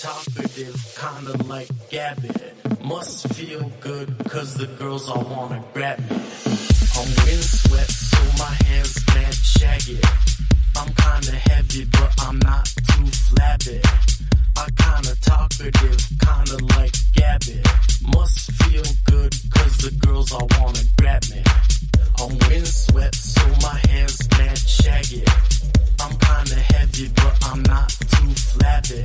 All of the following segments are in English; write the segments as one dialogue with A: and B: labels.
A: talkative, kinda like Gabby. Must feel good, cause the girls all wanna grab me. I'm windswept, so my hair's mad shaggy. I'm kinda heavy, but I'm not too flabby. I kinda talkative, kinda like Gabby. Must feel good, cause the girls all wanna grab me. I'm windswept, so my hair's mad shaggy. I'm kinda heavy, but I'm not too flabby.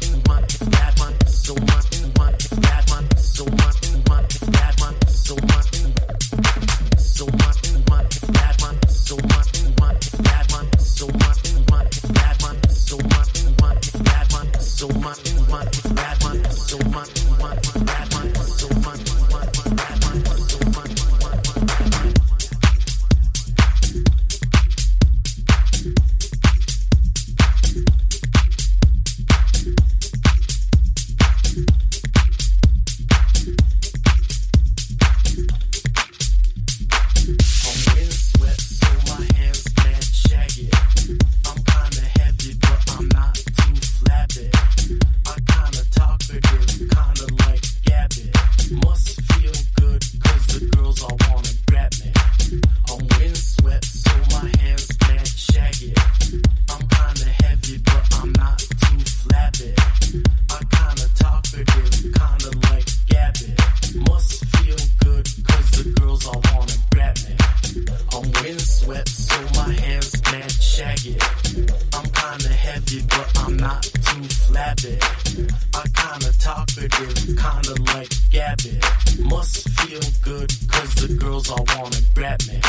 A: like Gabby. Must feel good, cause the girls all wanna grab me.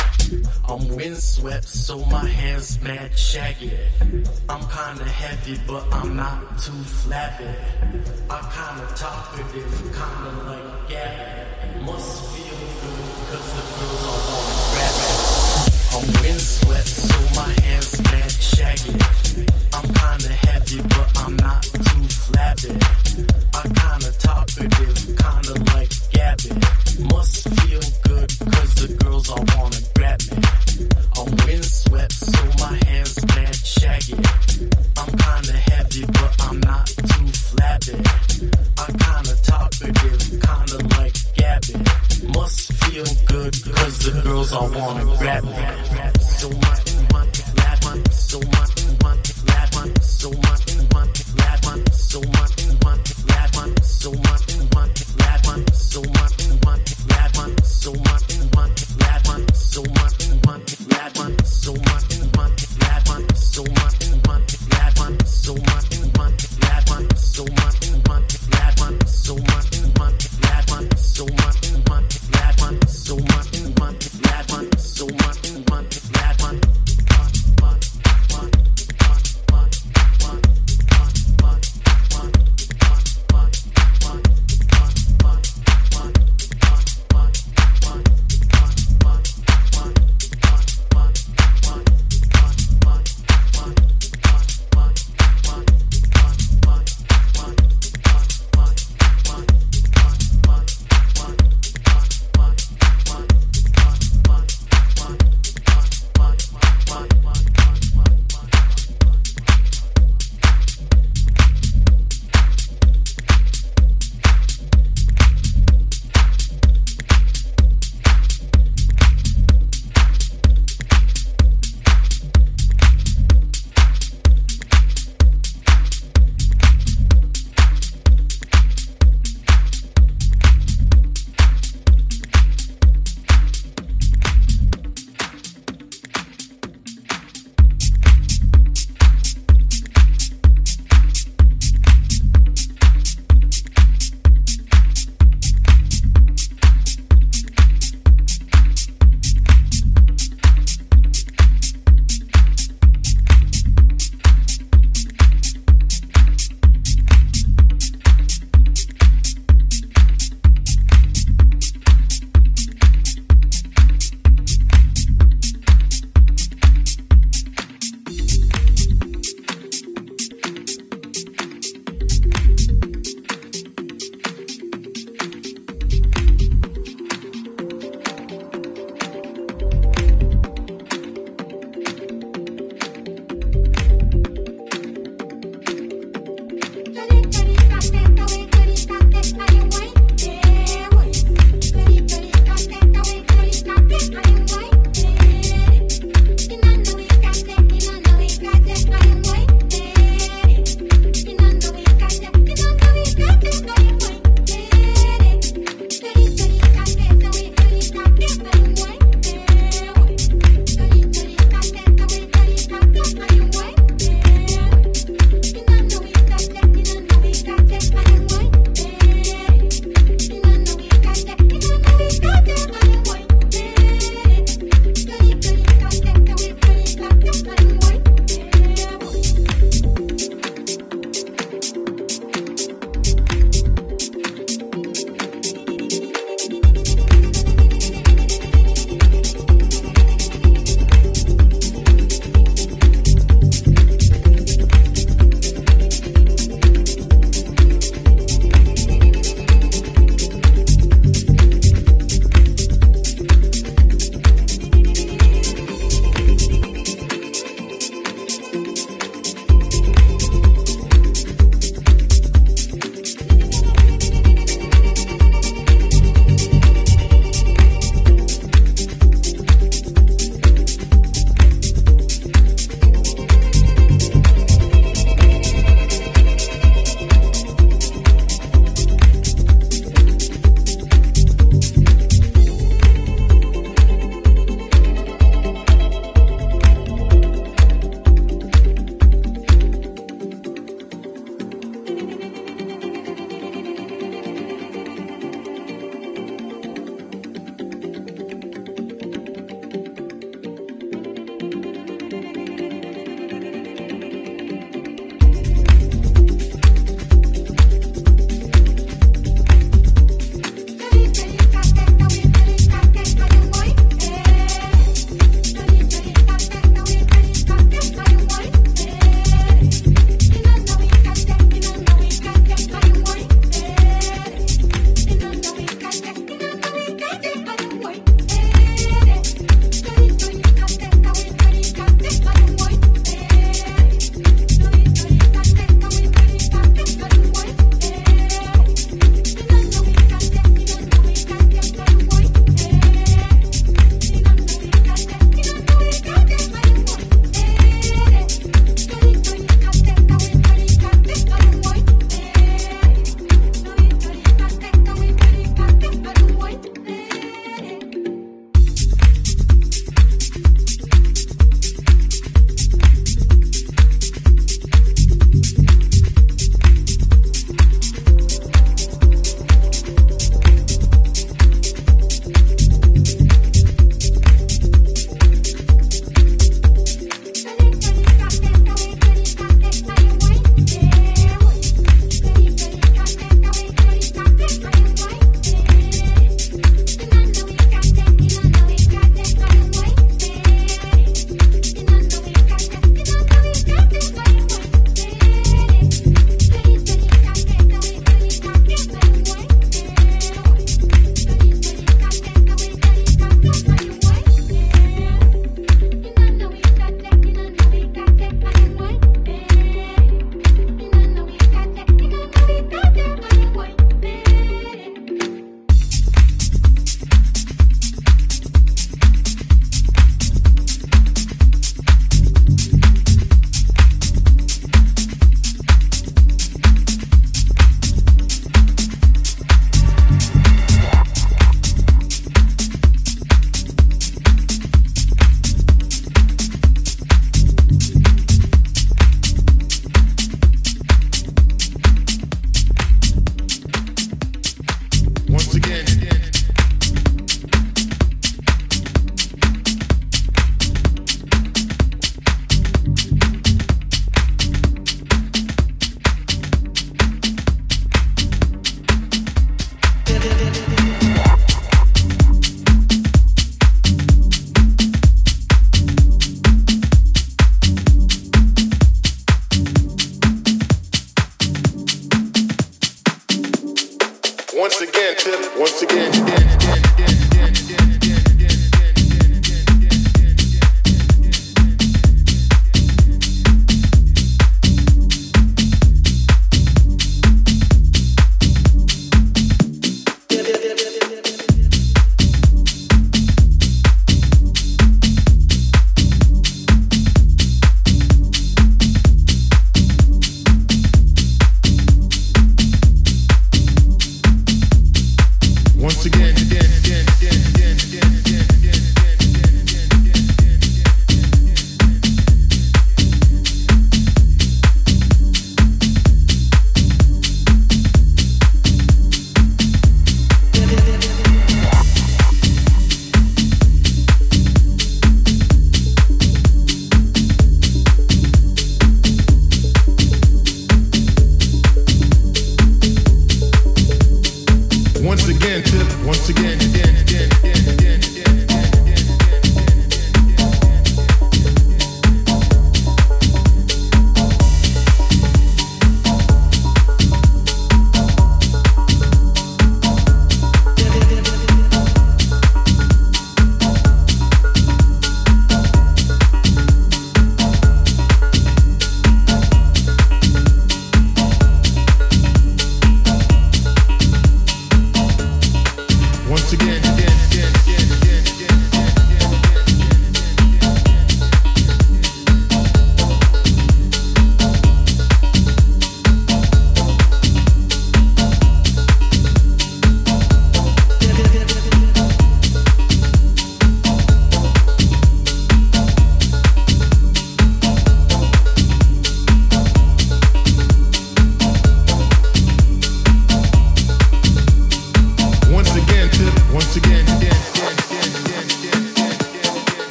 A: I'm windswept, so my hair's mad shaggy. I'm kinda heavy, but I'm not too flabby. I kinda talkative, kinda like Gabby. Must feel good, cause the girls all wanna grab me. I'm windswept, so my hair's shaggy. I'm kinda heavy, but I'm not too flabby. I kinda talkative, kinda like Gabby. Must feel good, cause the girls all wanna grab me. I'm windswept, so my hair's mad shaggy. I'm kinda heavy, but I'm not too flabby. I kinda talkative, kinda like Gabby. Must feel good, the girls all wanna grab me.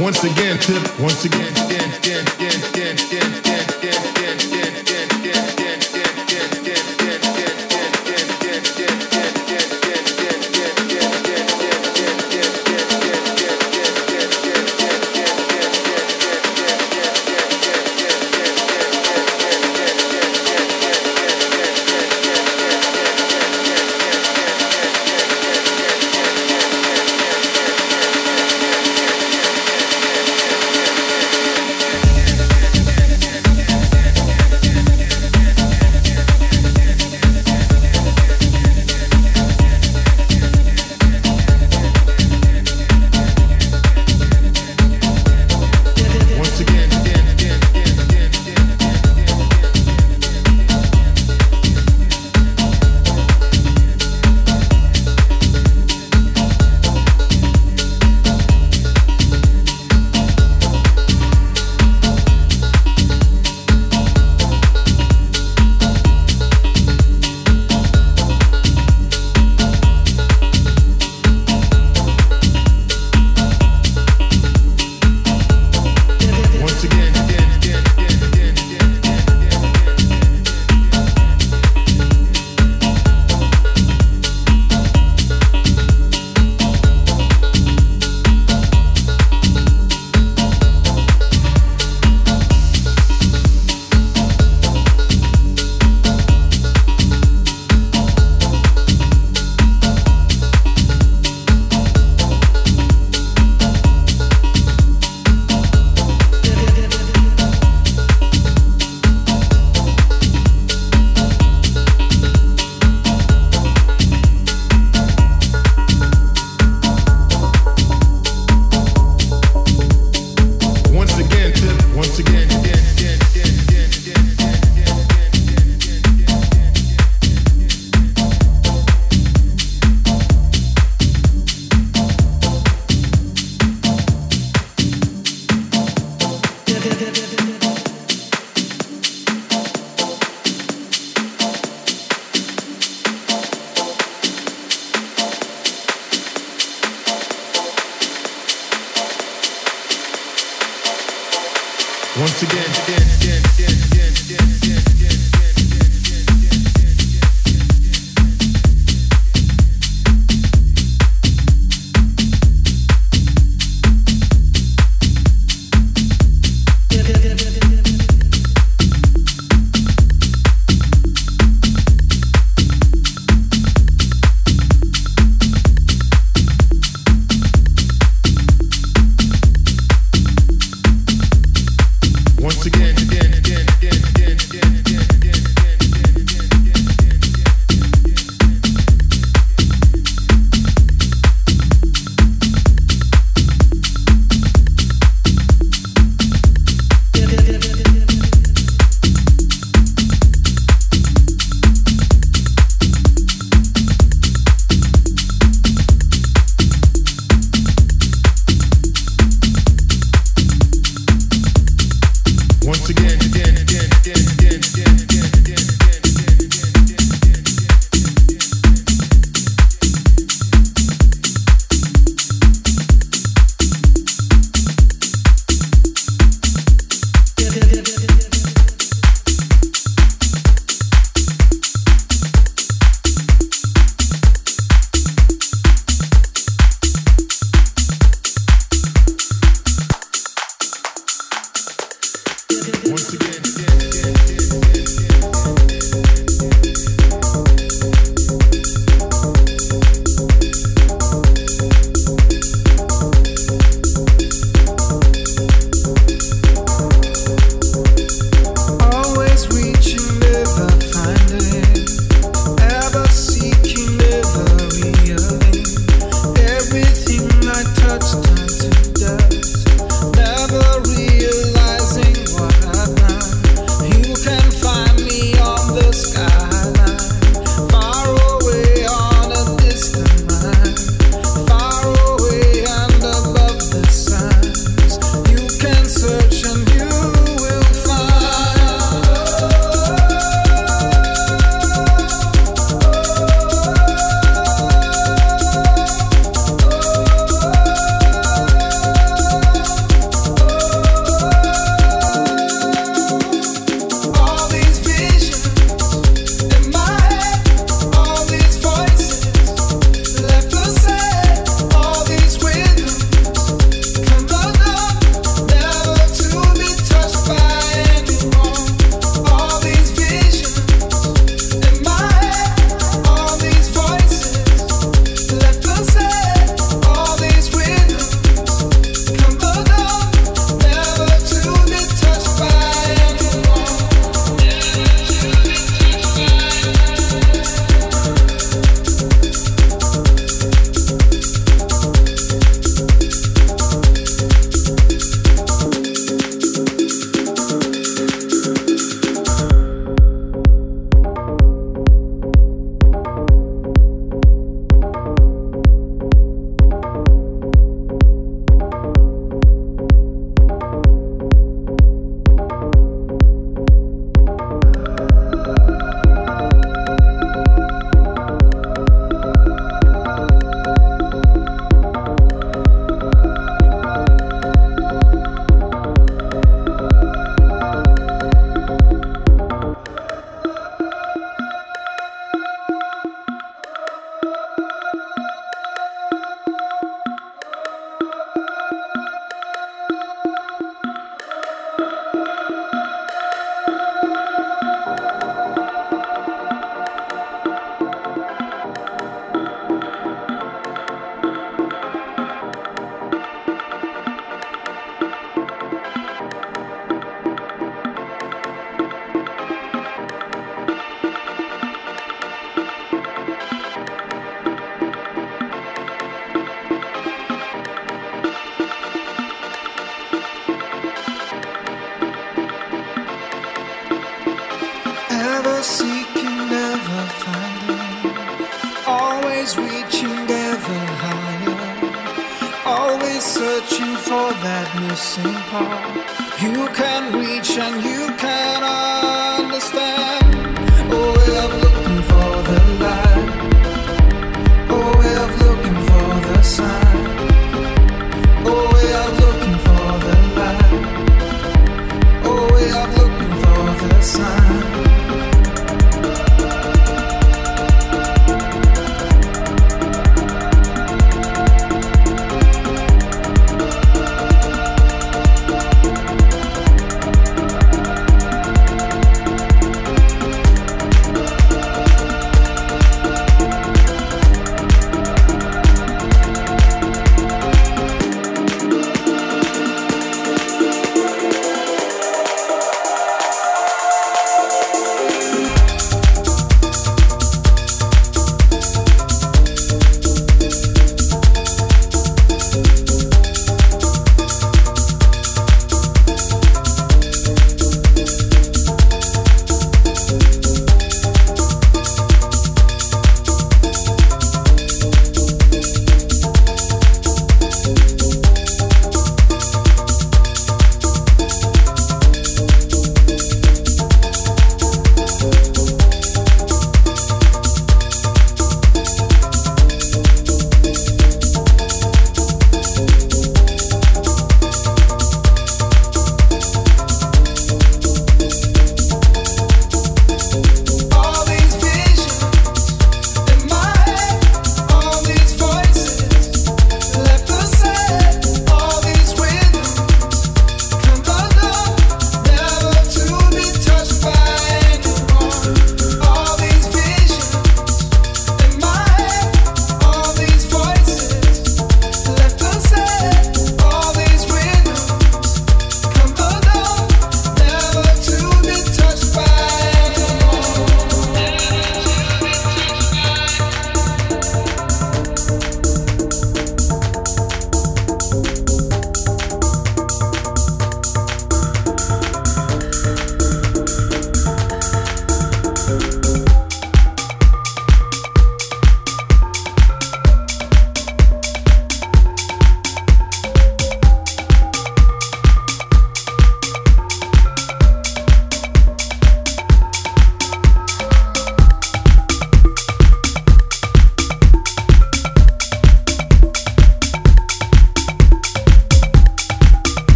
B: Once again, tip. Once again,
A: again,
B: again,
A: again, again.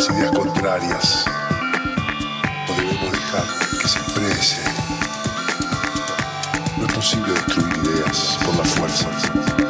C: las ideas contrarias o debemos dejar que se expresen. No es posible destruir ideas por la fuerza.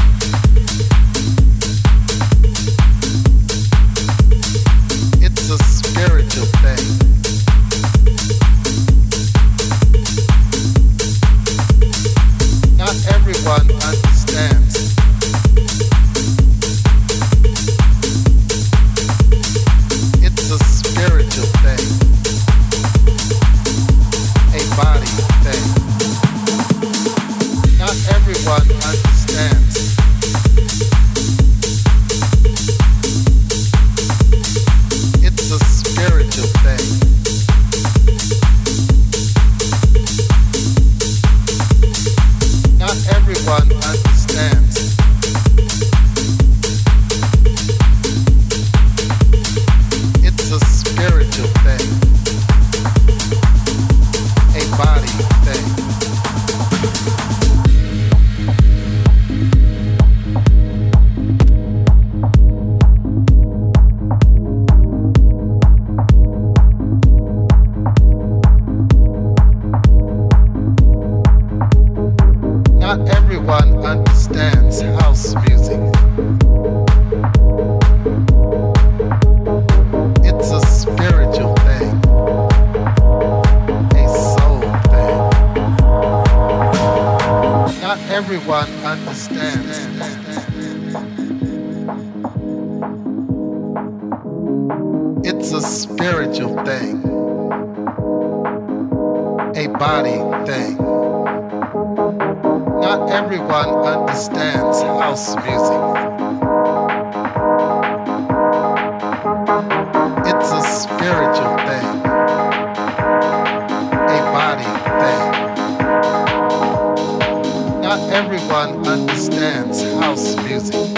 D: Not everyone understands. body thing. Not everyone understands house music. It's a spiritual thing, a body thing. Not everyone understands house music.